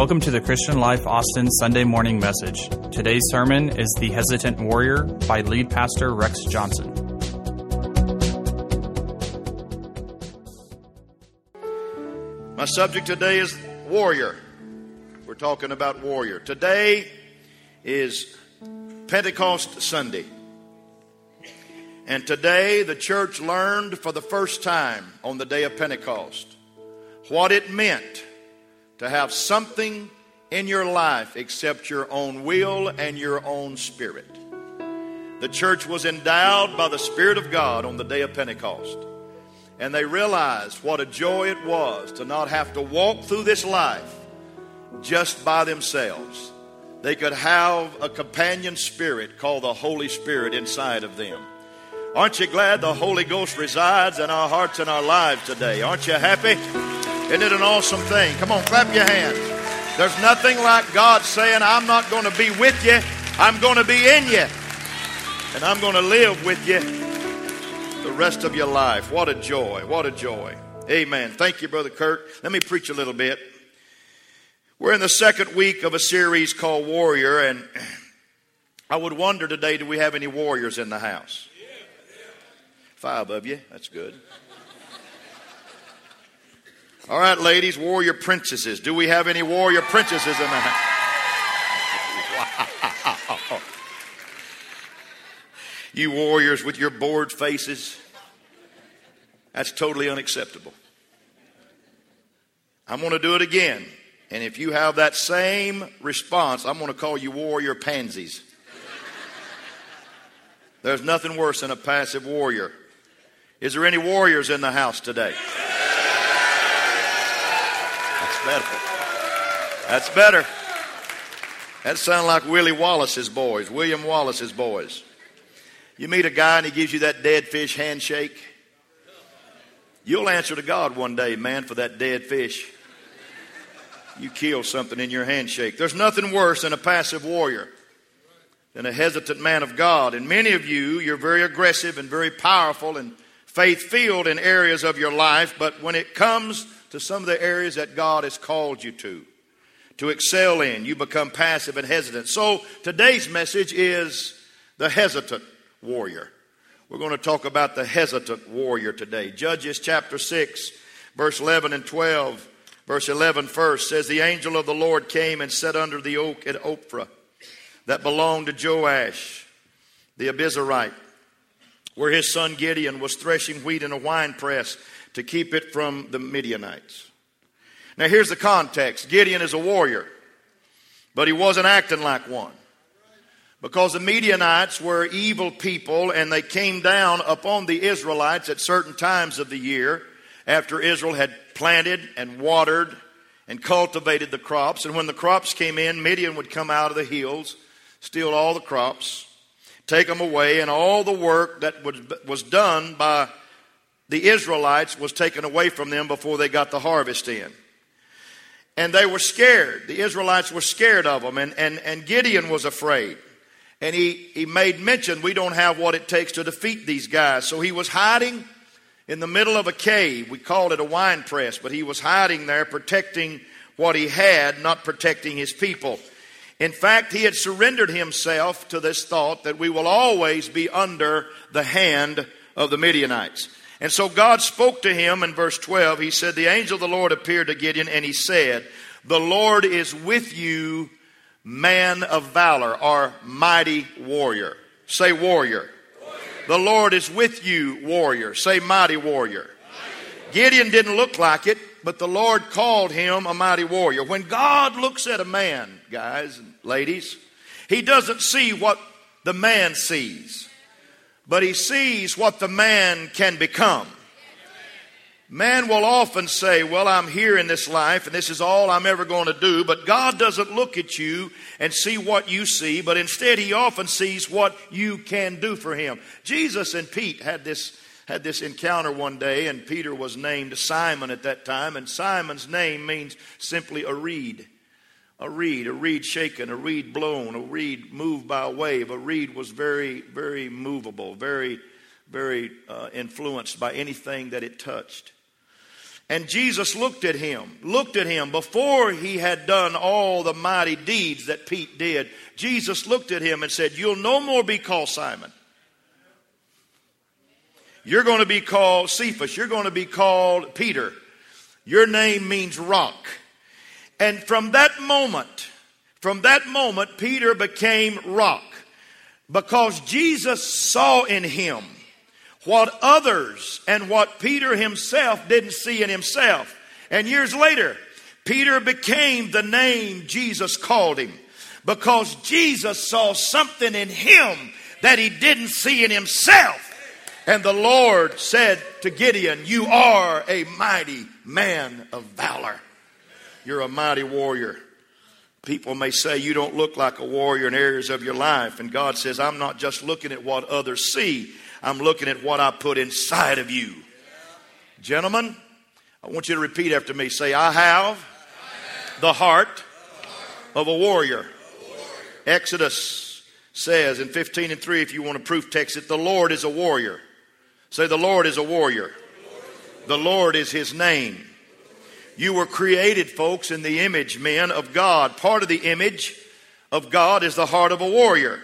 Welcome to the Christian Life Austin Sunday morning message. Today's sermon is The Hesitant Warrior by lead pastor Rex Johnson. My subject today is warrior. We're talking about warrior. Today is Pentecost Sunday. And today the church learned for the first time on the day of Pentecost what it meant to have something in your life except your own will and your own spirit. The church was endowed by the Spirit of God on the day of Pentecost. And they realized what a joy it was to not have to walk through this life just by themselves. They could have a companion spirit called the Holy Spirit inside of them. Aren't you glad the Holy Ghost resides in our hearts and our lives today? Aren't you happy? Isn't it an awesome thing? Come on, clap your hands. There's nothing like God saying, I'm not going to be with you, I'm going to be in you. And I'm going to live with you the rest of your life. What a joy. What a joy. Amen. Thank you, Brother Kurt. Let me preach a little bit. We're in the second week of a series called Warrior, and I would wonder today do we have any warriors in the house? Five of you. That's good. All right, ladies, warrior princesses. Do we have any warrior princesses in the house? Wow. You warriors with your bored faces. That's totally unacceptable. I'm going to do it again. And if you have that same response, I'm going to call you warrior pansies. There's nothing worse than a passive warrior. Is there any warriors in the house today? Better. That's better. That sounds like Willie Wallace's boys, William Wallace's boys. You meet a guy and he gives you that dead fish handshake. You'll answer to God one day, man, for that dead fish. You kill something in your handshake. There's nothing worse than a passive warrior, than a hesitant man of God. And many of you, you're very aggressive and very powerful and faith filled in areas of your life, but when it comes to some of the areas that God has called you to, to excel in. You become passive and hesitant. So today's message is the hesitant warrior. We're going to talk about the hesitant warrior today. Judges chapter 6, verse 11 and 12. Verse 11 first says, The angel of the Lord came and sat under the oak at Ophrah that belonged to Joash, the Abiezrite, where his son Gideon was threshing wheat in a winepress to keep it from the Midianites. Now, here's the context Gideon is a warrior, but he wasn't acting like one. Because the Midianites were evil people and they came down upon the Israelites at certain times of the year after Israel had planted and watered and cultivated the crops. And when the crops came in, Midian would come out of the hills, steal all the crops, take them away, and all the work that was, done by the Israelites was taken away from them before they got the harvest in. And they were scared. The Israelites were scared of them, and, and, and Gideon was afraid. And he, he made mention, we don't have what it takes to defeat these guys. So he was hiding in the middle of a cave. We called it a wine press, but he was hiding there, protecting what he had, not protecting his people. In fact, he had surrendered himself to this thought that we will always be under the hand of the Midianites. And so God spoke to him in verse 12. He said, The angel of the Lord appeared to Gideon and he said, The Lord is with you, man of valor, or mighty warrior. Say warrior. warrior. The Lord is with you, warrior. Say mighty warrior. mighty. Gideon didn't look like it, but the Lord called him a mighty warrior. When God looks at a man, guys and ladies, he doesn't see what the man sees but he sees what the man can become. Man will often say, Well, I'm here in this life and this is all I'm ever going to do. But God doesn't look at you and see what you see, but instead He often sees what you can do for Him. Jesus and Pete had this, had this encounter one day, and Peter was named Simon at that time, and Simon's name means simply a reed a reed, a reed shaken, a reed blown, a reed moved by a wave. A reed was very, very movable, very, very uh, influenced by anything that it touched. And Jesus looked at him, looked at him before he had done all the mighty deeds that Pete did. Jesus looked at him and said, You'll no more be called Simon. You're going to be called Cephas. You're going to be called Peter. Your name means rock. And from that moment, from that moment, Peter became rock because Jesus saw in him what others and what Peter himself didn't see in himself. And years later, Peter became the name Jesus called him because Jesus saw something in him that he didn't see in himself. And the Lord said to Gideon, You are a mighty man of valor. You're a mighty warrior. People may say you don't look like a warrior in areas of your life. And God says, I'm not just looking at what others see, I'm looking at what I put inside of you. Gentlemen, I want you to repeat after me. Say, I have the heart of a warrior. Exodus says in 15 and 3, if you want a proof text it, the Lord is a warrior. Say, the Lord is a warrior. The Lord is his name. You were created, folks, in the image, men, of God. Part of the image of God is the heart of a warrior.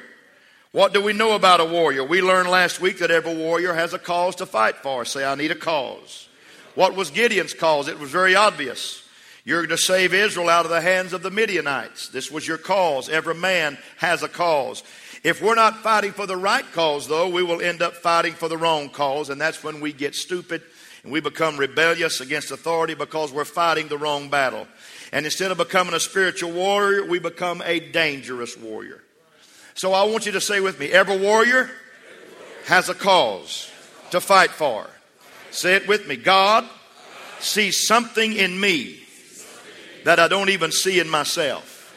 What do we know about a warrior? We learned last week that every warrior has a cause to fight for. Say, I need a cause. What was Gideon's cause? It was very obvious. You're going to save Israel out of the hands of the Midianites. This was your cause. Every man has a cause. If we're not fighting for the right cause, though, we will end up fighting for the wrong cause, and that's when we get stupid and we become rebellious against authority because we're fighting the wrong battle. And instead of becoming a spiritual warrior, we become a dangerous warrior. So I want you to say with me every warrior has a cause to fight for. Say it with me. God sees something in me that I don't even see in myself.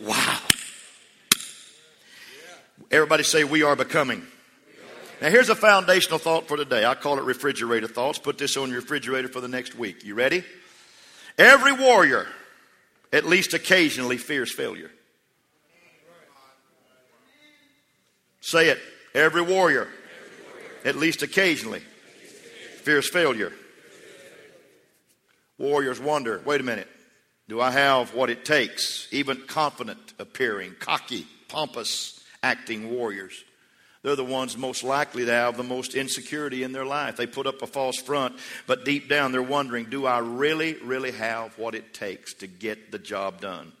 Wow. Everybody say, We are becoming. Now, here's a foundational thought for today. I call it refrigerator thoughts. Put this on your refrigerator for the next week. You ready? Every warrior, at least occasionally, fears failure. Say it. Every warrior, at least occasionally, fears failure. Warriors wonder wait a minute, do I have what it takes? Even confident appearing, cocky, pompous acting warriors. They're the ones most likely to have the most insecurity in their life. They put up a false front, but deep down they're wondering do I really, really have what it takes to get the job done?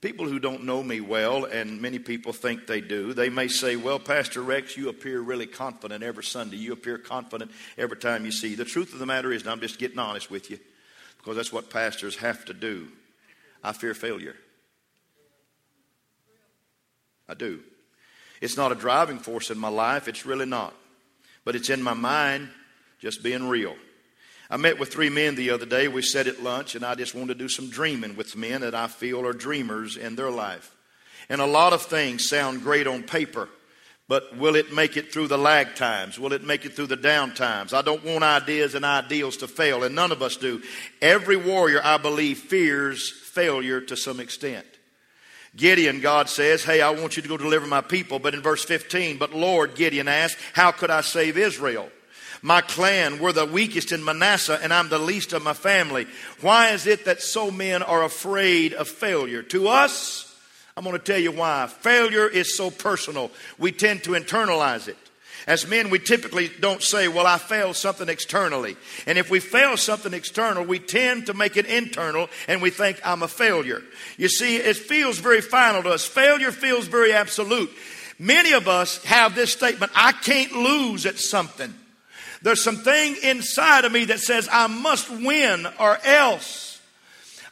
People who don't know me well, and many people think they do, they may say, Well, Pastor Rex, you appear really confident every Sunday. You appear confident every time you see. The truth of the matter is, and I'm just getting honest with you, because that's what pastors have to do. I fear failure. I do. It's not a driving force in my life, it's really not. But it's in my mind, just being real. I met with three men the other day. We sat at lunch, and I just wanted to do some dreaming with men that I feel are dreamers in their life. And a lot of things sound great on paper, but will it make it through the lag times? Will it make it through the down times? I don't want ideas and ideals to fail, and none of us do. Every warrior, I believe, fears failure to some extent. Gideon, God says, Hey, I want you to go deliver my people. But in verse 15, but Lord, Gideon asked, How could I save Israel? My clan were the weakest in Manasseh, and I'm the least of my family. Why is it that so men are afraid of failure? To us, I'm going to tell you why. Failure is so personal, we tend to internalize it. As men, we typically don't say, Well, I failed something externally. And if we fail something external, we tend to make it internal and we think, I'm a failure. You see, it feels very final to us. Failure feels very absolute. Many of us have this statement I can't lose at something. There's something inside of me that says I must win or else.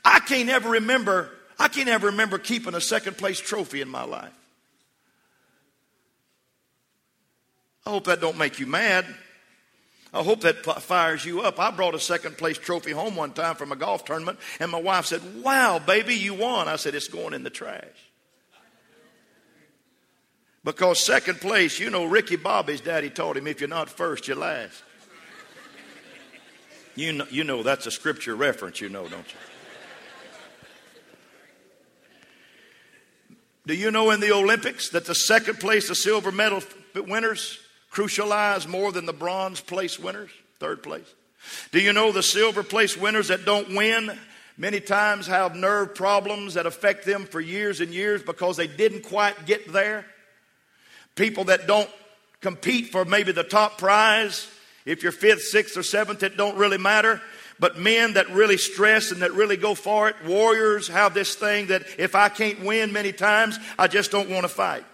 I can't ever remember, I can't ever remember keeping a second place trophy in my life. I hope that don't make you mad. I hope that fires you up. I brought a second place trophy home one time from a golf tournament, and my wife said, Wow, baby, you won. I said, It's going in the trash. Because second place, you know, Ricky Bobby's daddy taught him if you're not first, you're last. You know, you know that's a scripture reference, you know, don't you? Do you know in the Olympics that the second place, the silver medal winners, crucialize more than the bronze place winners, third place? Do you know the silver place winners that don't win many times have nerve problems that affect them for years and years because they didn't quite get there? People that don't compete for maybe the top prize, if you're fifth, sixth, or seventh, it don't really matter. But men that really stress and that really go for it, warriors have this thing that if I can't win many times, I just don't want to fight.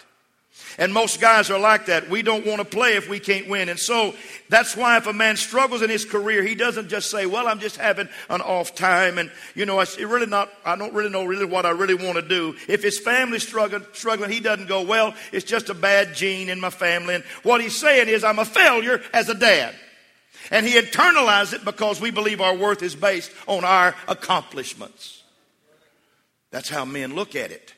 And most guys are like that. We don't want to play if we can't win. And so that's why if a man struggles in his career, he doesn't just say, well, I'm just having an off time. And, you know, I really not, I don't really know really what I really want to do. If his family's struggling, struggling, he doesn't go, well, it's just a bad gene in my family. And what he's saying is, I'm a failure as a dad. And he internalized it because we believe our worth is based on our accomplishments. That's how men look at it.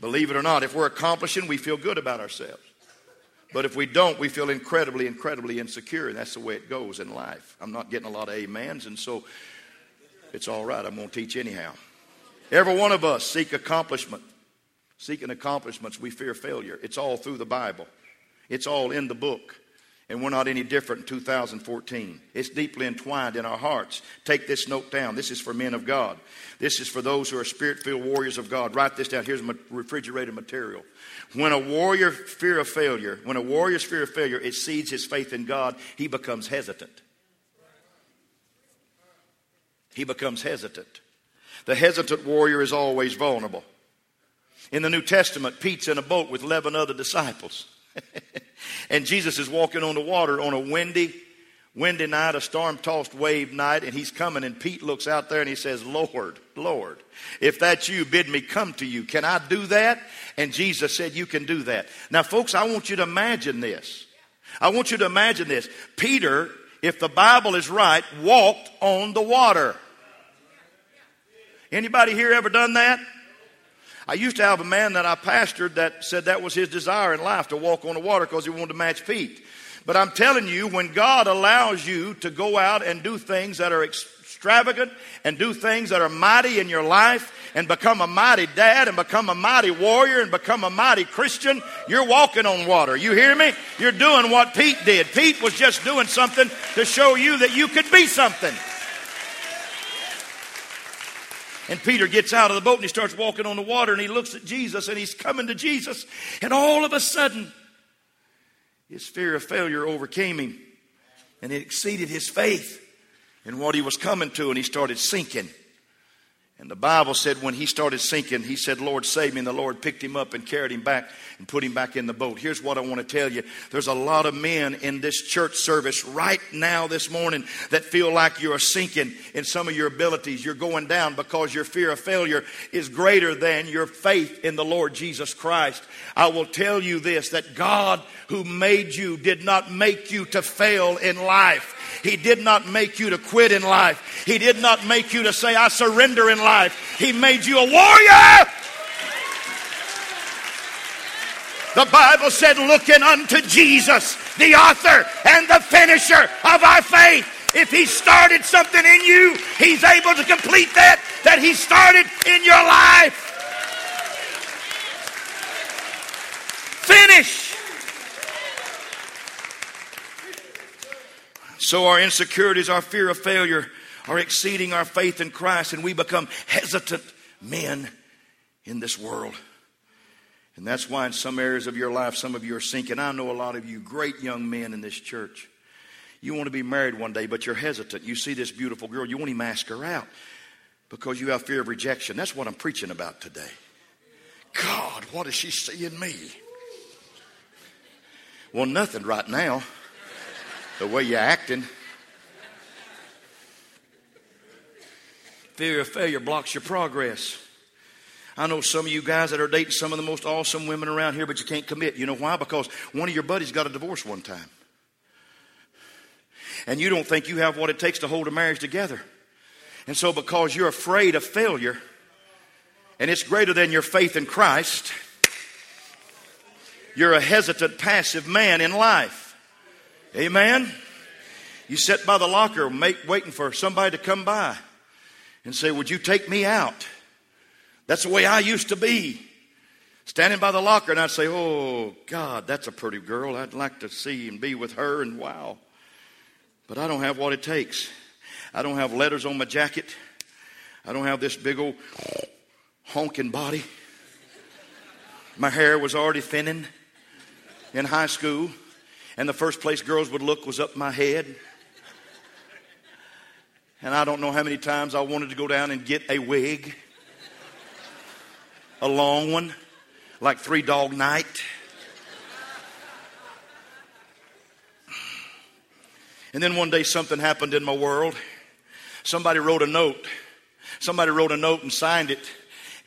Believe it or not, if we're accomplishing, we feel good about ourselves. But if we don't, we feel incredibly, incredibly insecure. And that's the way it goes in life. I'm not getting a lot of amens, and so it's all right. I'm going to teach anyhow. Every one of us seek accomplishment. Seeking accomplishments, we fear failure. It's all through the Bible, it's all in the book. And we're not any different in 2014. It's deeply entwined in our hearts. Take this note down. This is for men of God. This is for those who are spirit filled warriors of God. Write this down. Here's refrigerated material. When a warrior fear of failure, when a warrior's fear of failure exceeds his faith in God, he becomes hesitant. He becomes hesitant. The hesitant warrior is always vulnerable. In the New Testament, Pete's in a boat with 11 other disciples. and Jesus is walking on the water on a windy, windy night, a storm tossed wave night, and he's coming. And Pete looks out there and he says, Lord, Lord, if that's you, bid me come to you. Can I do that? And Jesus said, You can do that. Now, folks, I want you to imagine this. I want you to imagine this. Peter, if the Bible is right, walked on the water. Anybody here ever done that? I used to have a man that I pastored that said that was his desire in life to walk on the water because he wanted to match feet. But I'm telling you, when God allows you to go out and do things that are extravagant and do things that are mighty in your life and become a mighty dad and become a mighty warrior and become a mighty Christian, you're walking on water. You hear me? You're doing what Pete did. Pete was just doing something to show you that you could be something. And Peter gets out of the boat and he starts walking on the water and he looks at Jesus and he's coming to Jesus. And all of a sudden, his fear of failure overcame him and it exceeded his faith in what he was coming to and he started sinking. And the Bible said when he started sinking, he said, Lord, save me. And the Lord picked him up and carried him back and put him back in the boat. Here's what I want to tell you. There's a lot of men in this church service right now this morning that feel like you're sinking in some of your abilities. You're going down because your fear of failure is greater than your faith in the Lord Jesus Christ. I will tell you this, that God who made you did not make you to fail in life. He did not make you to quit in life. He did not make you to say, I surrender in life. He made you a warrior. The Bible said, looking unto Jesus, the author and the finisher of our faith. If he started something in you, he's able to complete that that he started in your life. Finish. So our insecurities, our fear of failure are exceeding our faith in Christ, and we become hesitant men in this world. And that's why in some areas of your life, some of you are sinking. I know a lot of you great young men in this church. You want to be married one day, but you're hesitant. You see this beautiful girl, you want to ask her out because you have fear of rejection. That's what I'm preaching about today. God, what does she see in me? Well, nothing right now the way you're acting. Fear of failure blocks your progress. I know some of you guys that are dating some of the most awesome women around here, but you can't commit. You know why? Because one of your buddies got a divorce one time. And you don't think you have what it takes to hold a marriage together. And so, because you're afraid of failure, and it's greater than your faith in Christ, you're a hesitant, passive man in life. Amen. You sit by the locker make, waiting for somebody to come by and say, Would you take me out? That's the way I used to be. Standing by the locker, and I'd say, Oh, God, that's a pretty girl. I'd like to see and be with her, and wow. But I don't have what it takes. I don't have letters on my jacket. I don't have this big old honking body. My hair was already thinning in high school, and the first place girls would look was up my head. And I don't know how many times I wanted to go down and get a wig, a long one, like Three Dog Night. And then one day something happened in my world. Somebody wrote a note. Somebody wrote a note and signed it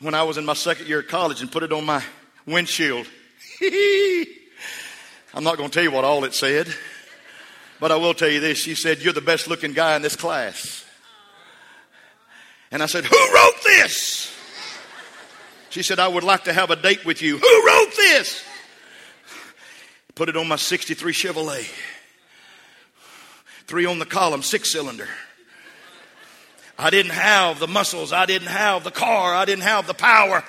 when I was in my second year of college and put it on my windshield. I'm not going to tell you what all it said, but I will tell you this. She said, You're the best looking guy in this class. And I said, Who wrote this? She said, I would like to have a date with you. Who wrote this? Put it on my 63 Chevrolet. Three on the column, six cylinder. I didn't have the muscles. I didn't have the car. I didn't have the power.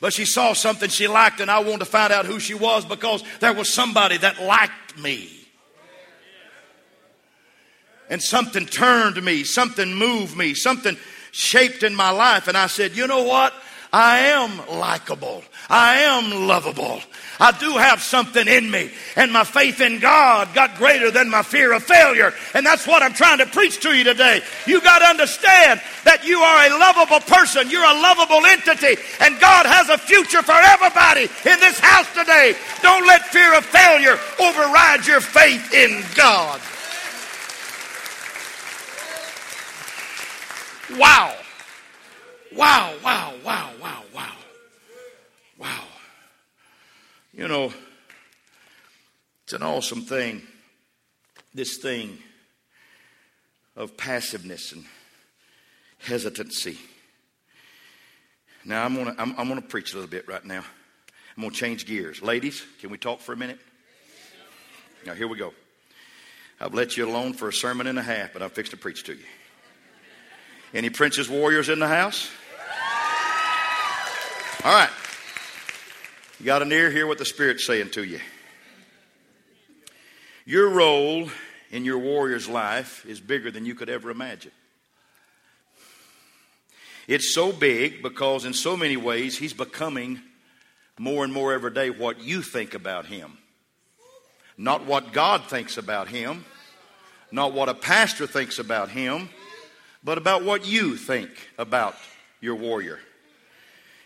But she saw something she liked, and I wanted to find out who she was because there was somebody that liked me. And something turned me, something moved me, something shaped in my life. And I said, you know what? I am likable. I am lovable. I do have something in me. And my faith in God got greater than my fear of failure. And that's what I'm trying to preach to you today. You got to understand that you are a lovable person. You're a lovable entity. And God has a future for everybody in this house today. Don't let fear of failure override your faith in God. Wow. Wow, wow, wow, wow, wow. Wow. You know, it's an awesome thing, this thing of passiveness and hesitancy. Now, I'm going to I'm, I'm gonna preach a little bit right now. I'm going to change gears. Ladies, can we talk for a minute? Now, here we go. I've let you alone for a sermon and a half, but I'm fixed to preach to you. Any Prince's Warriors in the house? All right. You got an ear, hear what the Spirit's saying to you. Your role in your warrior's life is bigger than you could ever imagine. It's so big because, in so many ways, he's becoming more and more every day what you think about him. Not what God thinks about him, not what a pastor thinks about him, but about what you think about your warrior.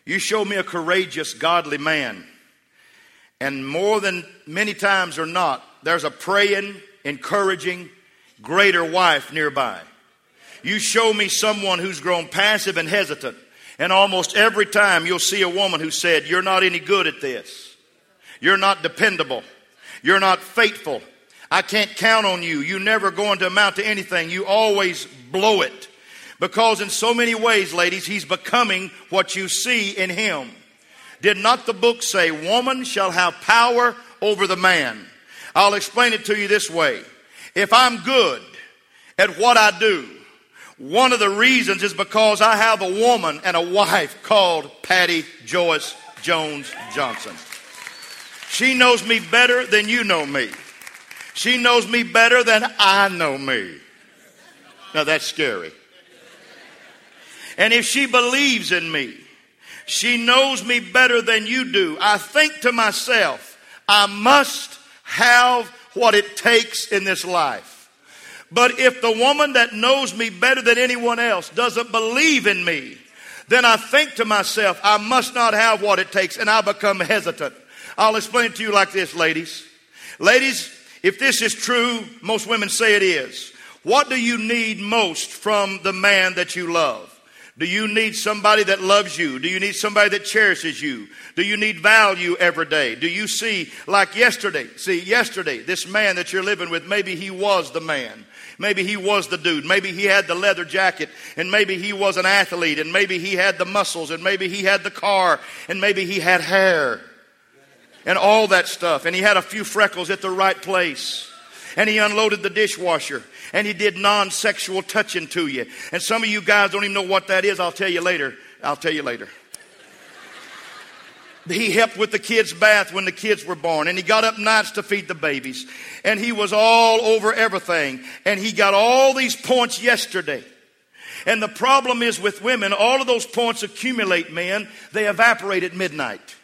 You show me a courageous, godly man. And more than many times or not, there's a praying, encouraging, greater wife nearby. You show me someone who's grown passive and hesitant. And almost every time you'll see a woman who said, You're not any good at this. You're not dependable. You're not faithful. I can't count on you. You're never going to amount to anything. You always blow it. Because in so many ways, ladies, he's becoming what you see in him. Did not the book say, Woman shall have power over the man? I'll explain it to you this way. If I'm good at what I do, one of the reasons is because I have a woman and a wife called Patty Joyce Jones Johnson. She knows me better than you know me. She knows me better than I know me. Now that's scary. And if she believes in me, she knows me better than you do. I think to myself, I must have what it takes in this life. But if the woman that knows me better than anyone else doesn't believe in me, then I think to myself, I must not have what it takes, and I become hesitant. I'll explain it to you like this, ladies. Ladies, if this is true, most women say it is. What do you need most from the man that you love? Do you need somebody that loves you? Do you need somebody that cherishes you? Do you need value every day? Do you see, like yesterday, see, yesterday, this man that you're living with, maybe he was the man. Maybe he was the dude. Maybe he had the leather jacket, and maybe he was an athlete, and maybe he had the muscles, and maybe he had the car, and maybe he had hair, and all that stuff. And he had a few freckles at the right place, and he unloaded the dishwasher, and he did non sexual touching to you. And some of you guys don't even know what that is. I'll tell you later. I'll tell you later. he helped with the kids' bath when the kids were born, and he got up nights to feed the babies, and he was all over everything, and he got all these points yesterday. And the problem is with women, all of those points accumulate, men, they evaporate at midnight.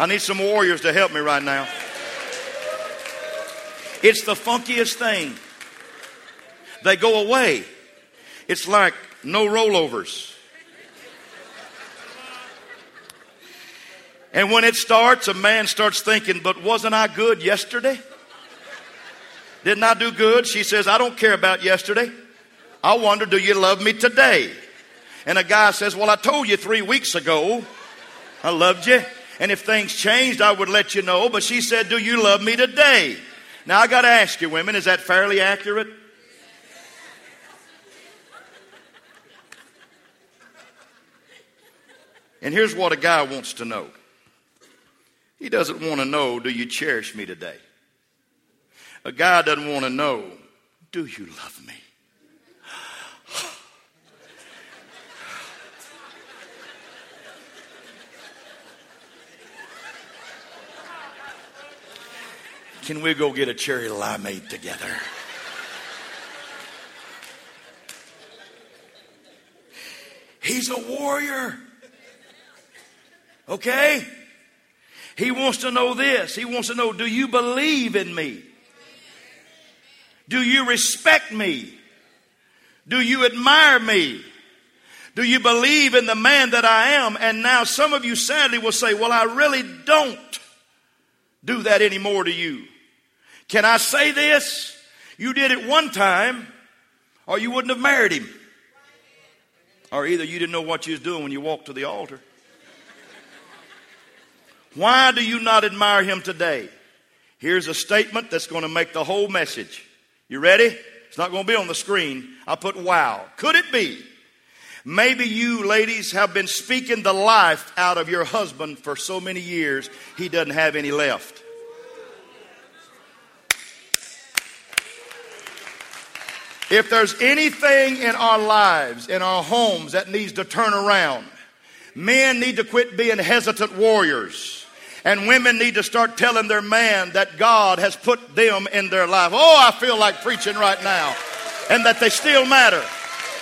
I need some warriors to help me right now. It's the funkiest thing. They go away. It's like no rollovers. And when it starts, a man starts thinking, but wasn't I good yesterday? Didn't I do good? She says, I don't care about yesterday. I wonder, do you love me today? And a guy says, Well, I told you three weeks ago I loved you. And if things changed, I would let you know. But she said, Do you love me today? Now I got to ask you, women, is that fairly accurate? And here's what a guy wants to know he doesn't want to know, do you cherish me today? A guy doesn't want to know, do you love me? Can we go get a cherry limeade together? He's a warrior. Okay? He wants to know this. He wants to know do you believe in me? Do you respect me? Do you admire me? Do you believe in the man that I am? And now some of you sadly will say, Well, I really don't do that anymore to you. Can I say this? You did it one time, or you wouldn't have married him. Or either you didn't know what you was doing when you walked to the altar. Why do you not admire him today? Here's a statement that's going to make the whole message. You ready? It's not going to be on the screen. I put wow. Could it be? Maybe you ladies have been speaking the life out of your husband for so many years, he doesn't have any left. If there's anything in our lives, in our homes that needs to turn around, men need to quit being hesitant warriors. And women need to start telling their man that God has put them in their life. Oh, I feel like preaching right now. And that they still matter.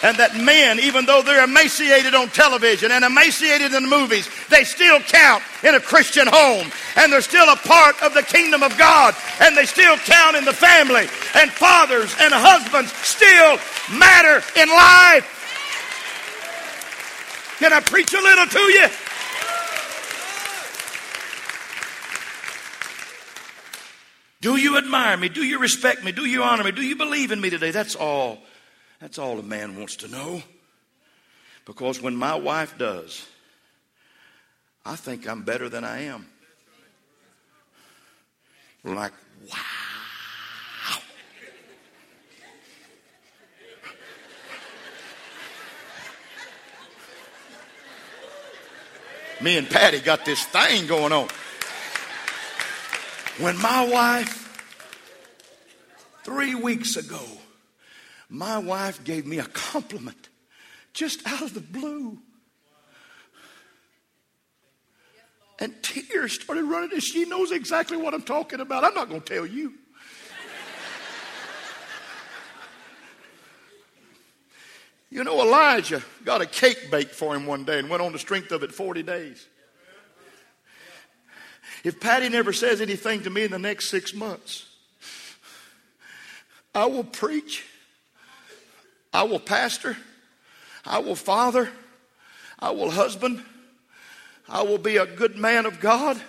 And that men, even though they're emaciated on television and emaciated in the movies, they still count in a Christian home. And they're still a part of the kingdom of God. And they still count in the family. And fathers and husbands still matter in life. Can I preach a little to you? Do you admire me? Do you respect me? Do you honor me? Do you believe in me today? That's all. That's all a man wants to know. Because when my wife does, I think I'm better than I am. Like, wow. Me and Patty got this thing going on. When my wife, three weeks ago, my wife gave me a compliment just out of the blue. And tears started running, and she knows exactly what I'm talking about. I'm not going to tell you. You know, Elijah got a cake baked for him one day and went on the strength of it 40 days. If Patty never says anything to me in the next six months, I will preach, I will pastor, I will father, I will husband, I will be a good man of God,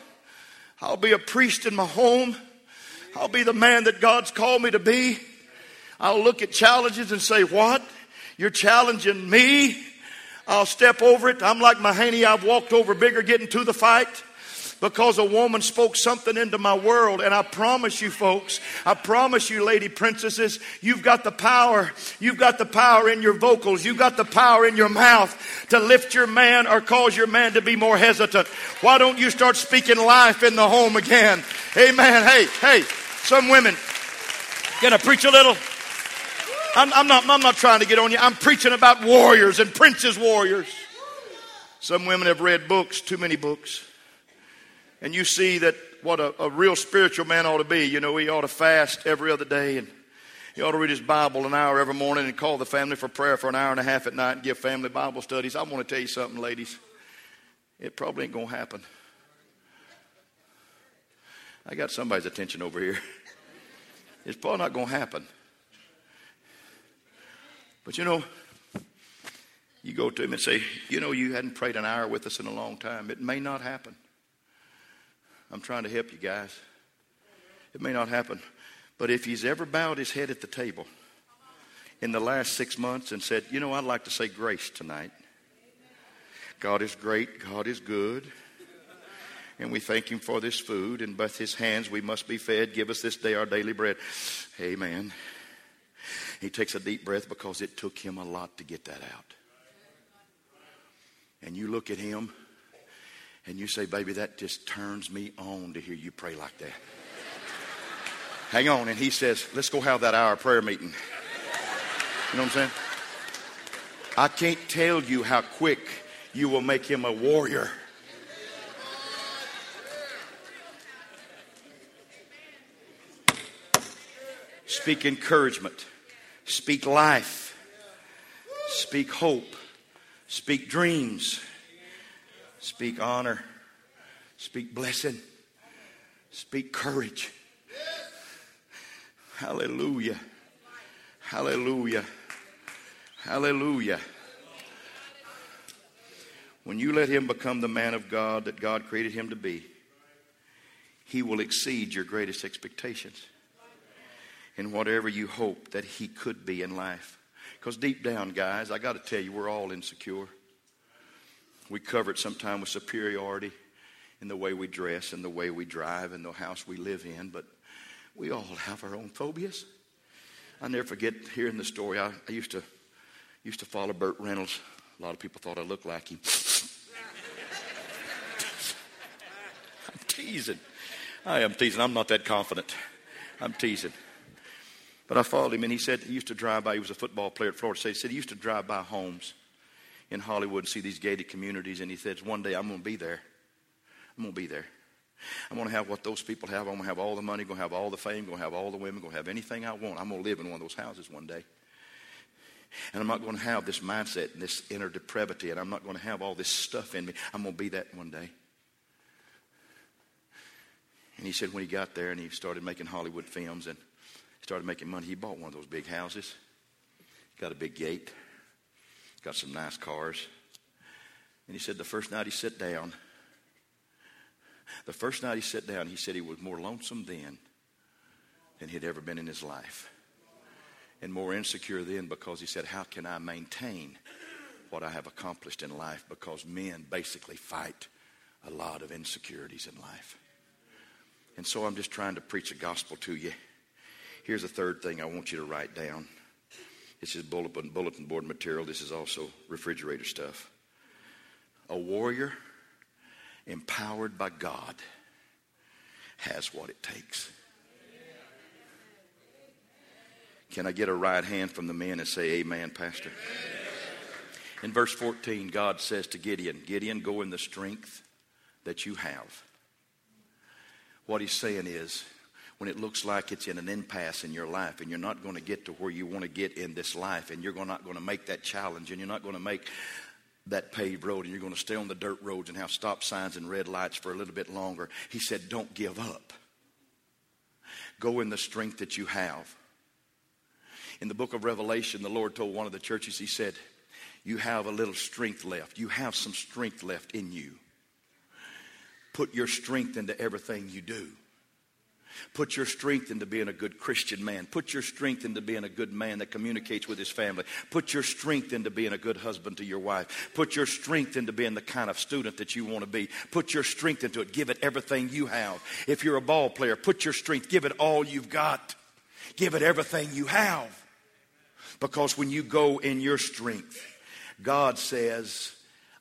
I'll be a priest in my home, I'll be the man that God's called me to be. I'll look at challenges and say, What? You're challenging me? I'll step over it. I'm like Mahaney, I've walked over bigger getting to the fight because a woman spoke something into my world. And I promise you, folks, I promise you, lady princesses, you've got the power. You've got the power in your vocals. You've got the power in your mouth to lift your man or cause your man to be more hesitant. Why don't you start speaking life in the home again? Amen. Hey, hey, some women, can I preach a little? I'm, I'm, not, I'm not trying to get on you. I'm preaching about warriors and princes warriors. Some women have read books, too many books. And you see that what a, a real spiritual man ought to be. You know, he ought to fast every other day and he ought to read his Bible an hour every morning and call the family for prayer for an hour and a half at night and give family Bible studies. I want to tell you something, ladies. It probably ain't going to happen. I got somebody's attention over here. It's probably not going to happen. But you know, you go to him and say, You know, you hadn't prayed an hour with us in a long time. It may not happen. I'm trying to help you guys. It may not happen. But if he's ever bowed his head at the table in the last six months and said, You know, I'd like to say grace tonight. God is great, God is good. And we thank him for this food, and by his hands we must be fed. Give us this day our daily bread. Amen. He takes a deep breath because it took him a lot to get that out. And you look at him and you say, Baby, that just turns me on to hear you pray like that. Hang on. And he says, Let's go have that hour prayer meeting. You know what I'm saying? I can't tell you how quick you will make him a warrior. Speak encouragement. Speak life. Speak hope. Speak dreams. Speak honor. Speak blessing. Speak courage. Hallelujah. Hallelujah. Hallelujah. When you let him become the man of God that God created him to be, he will exceed your greatest expectations in whatever you hope that he could be in life. Because deep down, guys, I got to tell you, we're all insecure. We cover it sometimes with superiority in the way we dress and the way we drive and the house we live in, but we all have our own phobias. I never forget hearing the story. I, I used to used to follow Burt Reynolds. A lot of people thought I looked like him. I'm teasing. I am teasing. I'm not that confident. I'm teasing. But I followed him, and he said he used to drive by. He was a football player at Florida State. He said he used to drive by homes in Hollywood and see these gated communities. And he said, One day I'm going to be there. I'm going to be there. I'm going to have what those people have. I'm going to have all the money, going to have all the fame, going to have all the women, going to have anything I want. I'm going to live in one of those houses one day. And I'm not going to have this mindset and this inner depravity, and I'm not going to have all this stuff in me. I'm going to be that one day. And he said when he got there and he started making Hollywood films and started making money. He bought one of those big houses, got a big gate, got some nice cars. And he said the first night he sat down, the first night he sat down, he said he was more lonesome then than he'd ever been in his life. And more insecure then because he said, How can I maintain what I have accomplished in life? Because men basically fight a lot of insecurities in life. And so I'm just trying to preach a gospel to you. Here's a third thing I want you to write down. This is bulletin, bulletin board material. This is also refrigerator stuff. A warrior empowered by God has what it takes. Can I get a right hand from the men and say, Amen, Pastor? In verse 14, God says to Gideon, Gideon, go in the strength that you have. What he's saying is, when it looks like it's in an impasse in your life and you're not going to get to where you want to get in this life and you're not going to make that challenge and you're not going to make that paved road and you're going to stay on the dirt roads and have stop signs and red lights for a little bit longer. He said, Don't give up. Go in the strength that you have. In the book of Revelation, the Lord told one of the churches, He said, You have a little strength left. You have some strength left in you. Put your strength into everything you do. Put your strength into being a good Christian man. Put your strength into being a good man that communicates with his family. Put your strength into being a good husband to your wife. Put your strength into being the kind of student that you want to be. Put your strength into it. Give it everything you have. If you're a ball player, put your strength. Give it all you've got. Give it everything you have. Because when you go in your strength, God says,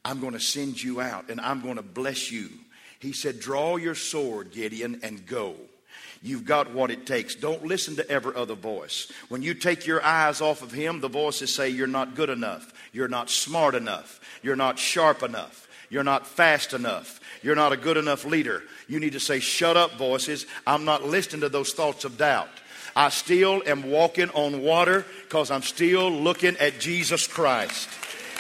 I'm going to send you out and I'm going to bless you. He said, Draw your sword, Gideon, and go. You've got what it takes. Don't listen to every other voice. When you take your eyes off of Him, the voices say you're not good enough, you're not smart enough, you're not sharp enough, you're not fast enough, you're not a good enough leader. You need to say, Shut up, voices. I'm not listening to those thoughts of doubt. I still am walking on water because I'm still looking at Jesus Christ.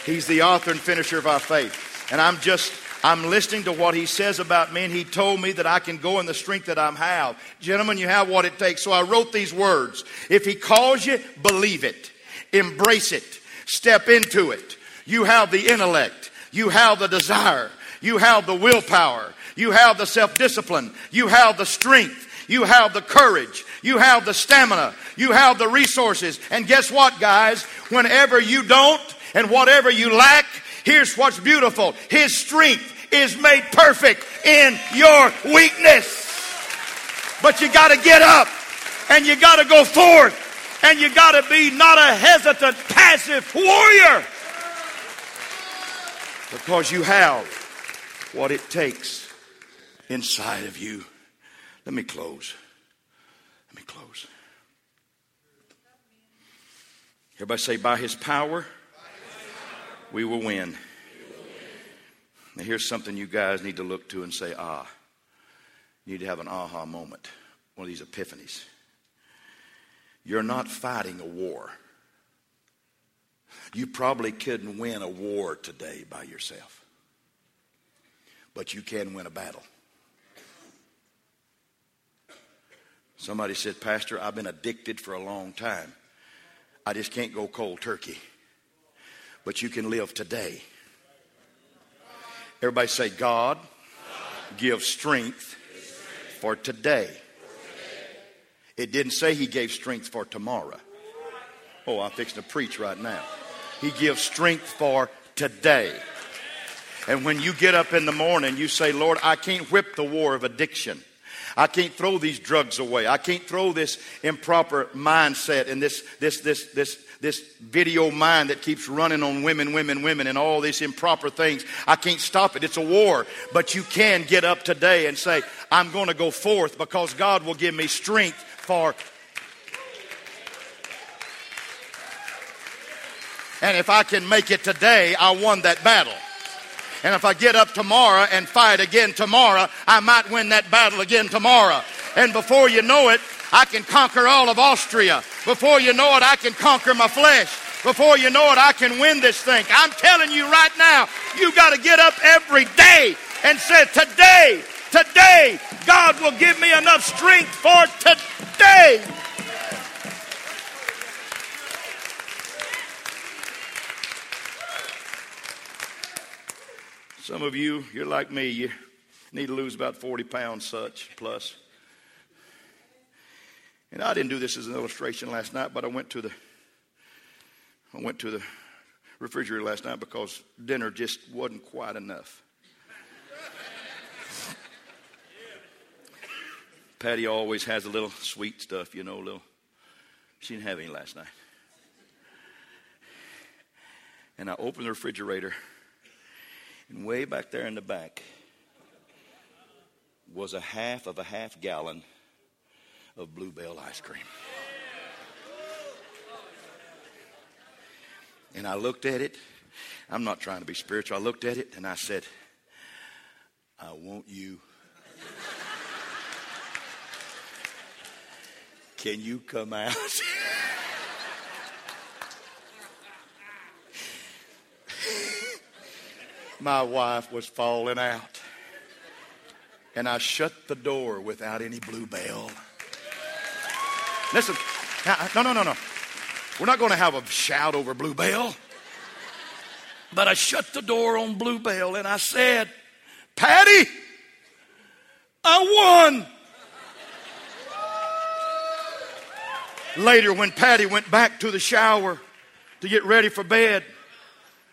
He's the author and finisher of our faith. And I'm just I'm listening to what he says about me, and he told me that I can go in the strength that I have. Gentlemen, you have what it takes. So I wrote these words. If he calls you, believe it, embrace it, step into it. You have the intellect, you have the desire, you have the willpower, you have the self discipline, you have the strength. You have the courage. You have the stamina. You have the resources. And guess what, guys? Whenever you don't and whatever you lack, Here's what's beautiful His strength is made perfect in your weakness. But you got to get up and you got to go forth and you got to be not a hesitant, passive warrior because you have what it takes inside of you. Let me close. Let me close. Everybody say, by his power we will win. Now, here's something you guys need to look to and say, ah. You need to have an aha moment, one of these epiphanies. You're not fighting a war. You probably couldn't win a war today by yourself, but you can win a battle. Somebody said, Pastor, I've been addicted for a long time. I just can't go cold turkey but you can live today. Everybody say, God, give strength for today. It didn't say He gave strength for tomorrow. Oh, I'm fixing to preach right now. He gives strength for today. And when you get up in the morning, you say, Lord, I can't whip the war of addiction. I can't throw these drugs away. I can't throw this improper mindset and this, this, this, this this video mind that keeps running on women, women, women, and all these improper things. I can't stop it. It's a war. But you can get up today and say, I'm going to go forth because God will give me strength for. And if I can make it today, I won that battle. And if I get up tomorrow and fight again tomorrow, I might win that battle again tomorrow. And before you know it, I can conquer all of Austria. Before you know it, I can conquer my flesh. Before you know it, I can win this thing. I'm telling you right now, you've got to get up every day and say, Today, today, God will give me enough strength for today. Some of you, you're like me, you need to lose about 40 pounds, such plus. And I didn't do this as an illustration last night, but I went to the I went to the refrigerator last night because dinner just wasn't quite enough. Patty always has a little sweet stuff, you know, little she didn't have any last night. And I opened the refrigerator, and way back there in the back was a half of a half gallon of Bluebell ice cream. And I looked at it. I'm not trying to be spiritual. I looked at it and I said, I want you. Can you come out? My wife was falling out. And I shut the door without any bluebell. Listen, no, no, no, no. We're not going to have a shout over Bluebell. But I shut the door on Bluebell and I said, Patty, I won. Later, when Patty went back to the shower to get ready for bed,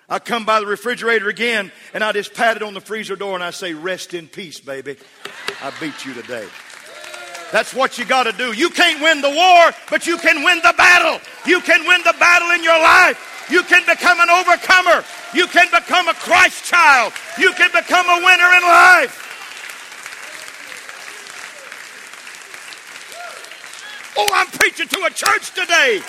I come by the refrigerator again and I just patted on the freezer door and I say, Rest in peace, baby. I beat you today. That's what you got to do. You can't win the war, but you can win the battle. You can win the battle in your life. You can become an overcomer. You can become a Christ child. You can become a winner in life. Oh, I'm preaching to a church today.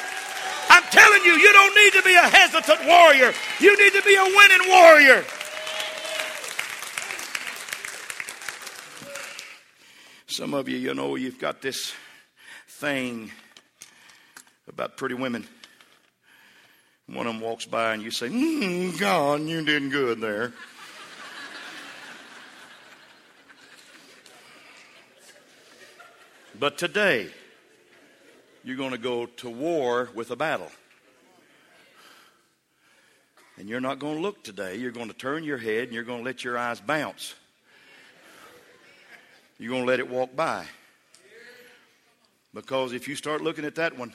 I'm telling you, you don't need to be a hesitant warrior. You need to be a winning warrior. Some of you, you know, you've got this thing about pretty women. One of them walks by and you say, mm, God, you did good there. but today, you're going to go to war with a battle. And you're not going to look today. You're going to turn your head and you're going to let your eyes bounce. You're going to let it walk by. Because if you start looking at that one,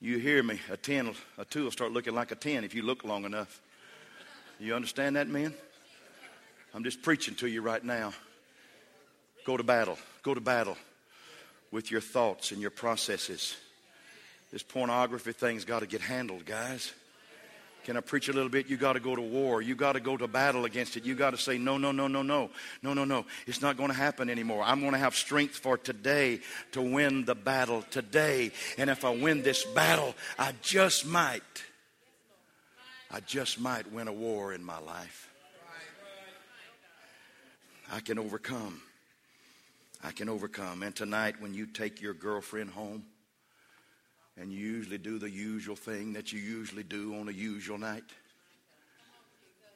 you hear me, a 10, a 2 will start looking like a 10 if you look long enough. You understand that, man? I'm just preaching to you right now. Go to battle. Go to battle with your thoughts and your processes. This pornography thing's got to get handled, guys. Can I preach a little bit? You got to go to war. You got to go to battle against it. You got to say, no, no, no, no, no, no, no, no. It's not going to happen anymore. I'm going to have strength for today to win the battle today. And if I win this battle, I just might, I just might win a war in my life. I can overcome. I can overcome. And tonight, when you take your girlfriend home, and you usually do the usual thing that you usually do on a usual night.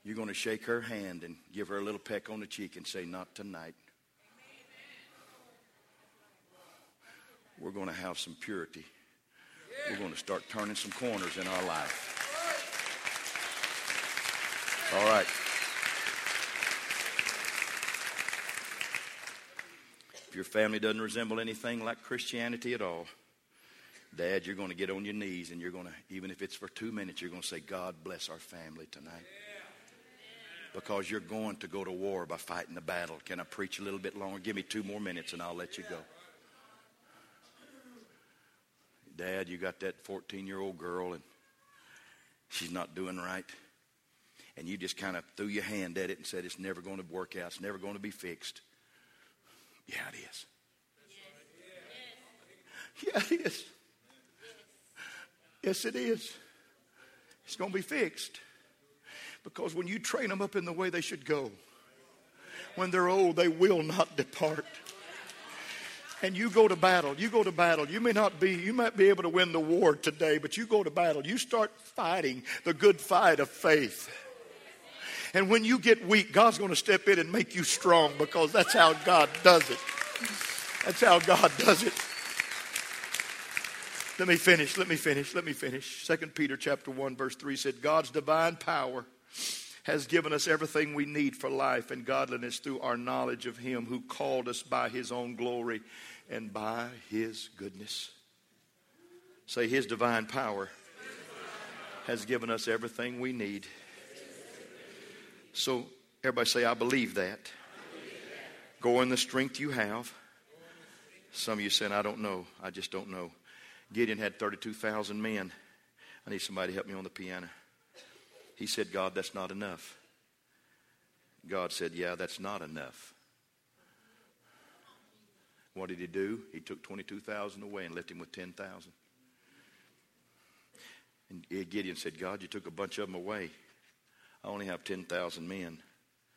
You're going to shake her hand and give her a little peck on the cheek and say, Not tonight. We're going to have some purity. We're going to start turning some corners in our life. All right. If your family doesn't resemble anything like Christianity at all, Dad, you're going to get on your knees and you're going to, even if it's for two minutes, you're going to say, God bless our family tonight. Because you're going to go to war by fighting the battle. Can I preach a little bit longer? Give me two more minutes and I'll let you go. Dad, you got that 14 year old girl and she's not doing right. And you just kind of threw your hand at it and said, It's never going to work out. It's never going to be fixed. Yeah, it is. Yeah, it is. Yes, it is. It's going to be fixed. Because when you train them up in the way they should go, when they're old, they will not depart. And you go to battle. You go to battle. You may not be, you might be able to win the war today, but you go to battle. You start fighting the good fight of faith. And when you get weak, God's going to step in and make you strong because that's how God does it. That's how God does it. Let me finish. Let me finish. Let me finish. Second Peter chapter 1 verse 3 said God's divine power has given us everything we need for life and godliness through our knowledge of him who called us by his own glory and by his goodness. Say his divine power has given us everything we need. So everybody say I believe that. Go in the strength you have. Some of you saying I don't know. I just don't know. Gideon had 32,000 men. I need somebody to help me on the piano. He said, God, that's not enough. God said, Yeah, that's not enough. What did he do? He took 22,000 away and left him with 10,000. And Gideon said, God, you took a bunch of them away. I only have 10,000 men.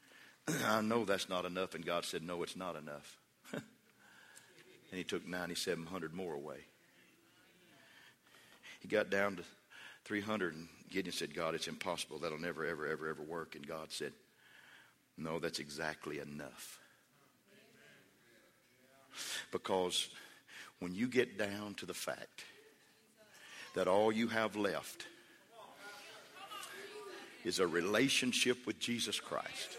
I know that's not enough. And God said, No, it's not enough. and he took 9,700 more away. He got down to 300, and Gideon said, God, it's impossible. That'll never, ever, ever, ever work. And God said, No, that's exactly enough. Because when you get down to the fact that all you have left is a relationship with Jesus Christ,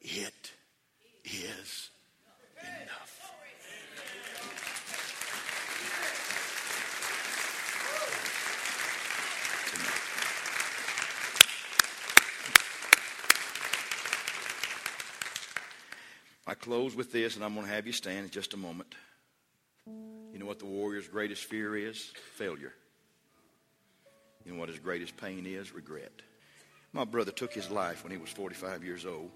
it is I close with this, and I'm going to have you stand in just a moment. You know what the warrior's greatest fear is? Failure. You know what his greatest pain is? Regret. My brother took his life when he was 45 years old.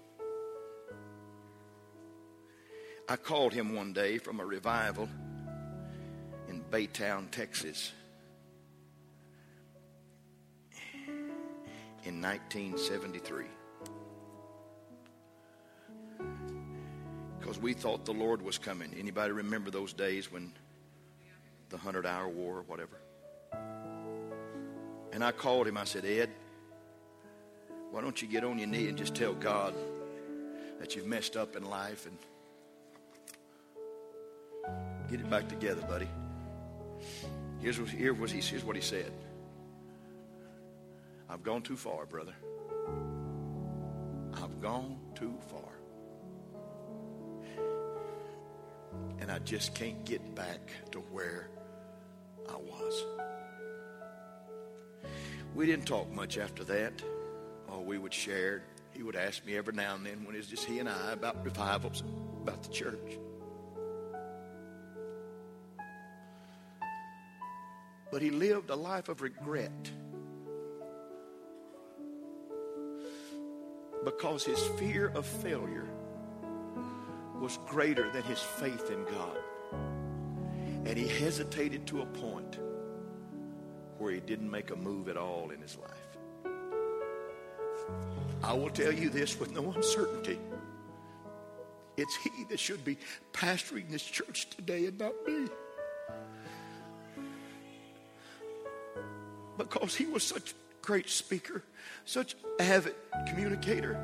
I called him one day from a revival in Baytown, Texas in 1973. Because we thought the Lord was coming. Anybody remember those days when the 100 hour war or whatever? And I called him. I said, Ed, why don't you get on your knee and just tell God that you've messed up in life and get it back together, buddy? Here's what, here was he, here's what he said I've gone too far, brother. I've gone too far. And I just can't get back to where I was. We didn't talk much after that. Oh, we would share. He would ask me every now and then when it's just he and I about revivals, about the church. But he lived a life of regret because his fear of failure was greater than his faith in God. And he hesitated to a point where he didn't make a move at all in his life. I will tell you this with no uncertainty. It's he that should be pastoring this church today and not me. Because he was such a great speaker, such avid communicator.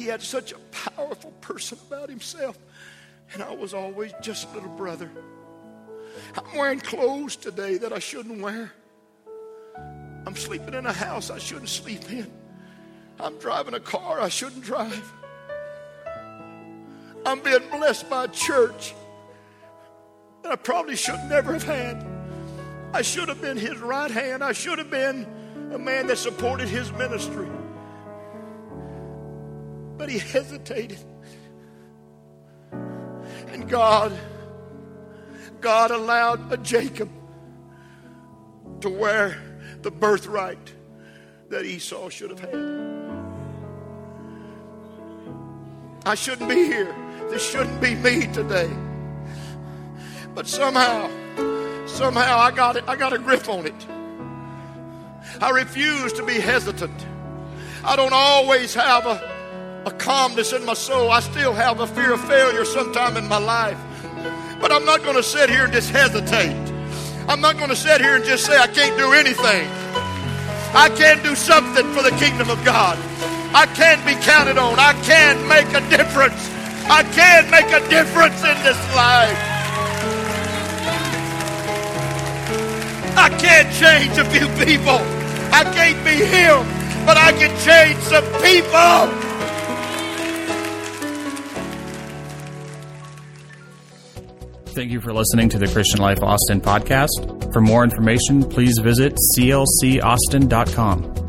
He had such a powerful person about himself. And I was always just a little brother. I'm wearing clothes today that I shouldn't wear. I'm sleeping in a house I shouldn't sleep in. I'm driving a car I shouldn't drive. I'm being blessed by a church that I probably should never have had. I should have been his right hand. I should have been a man that supported his ministry. But he hesitated. And God, God allowed a Jacob to wear the birthright that Esau should have had. I shouldn't be here. This shouldn't be me today. But somehow, somehow I got it. I got a grip on it. I refuse to be hesitant. I don't always have a, a calmness in my soul. I still have a fear of failure sometime in my life. But I'm not going to sit here and just hesitate. I'm not going to sit here and just say I can't do anything. I can do something for the kingdom of God. I can be counted on. I can make a difference. I can make a difference in this life. I can't change a few people. I can't be him, but I can change some people. Thank you for listening to the Christian Life Austin podcast. For more information, please visit clcaustin.com.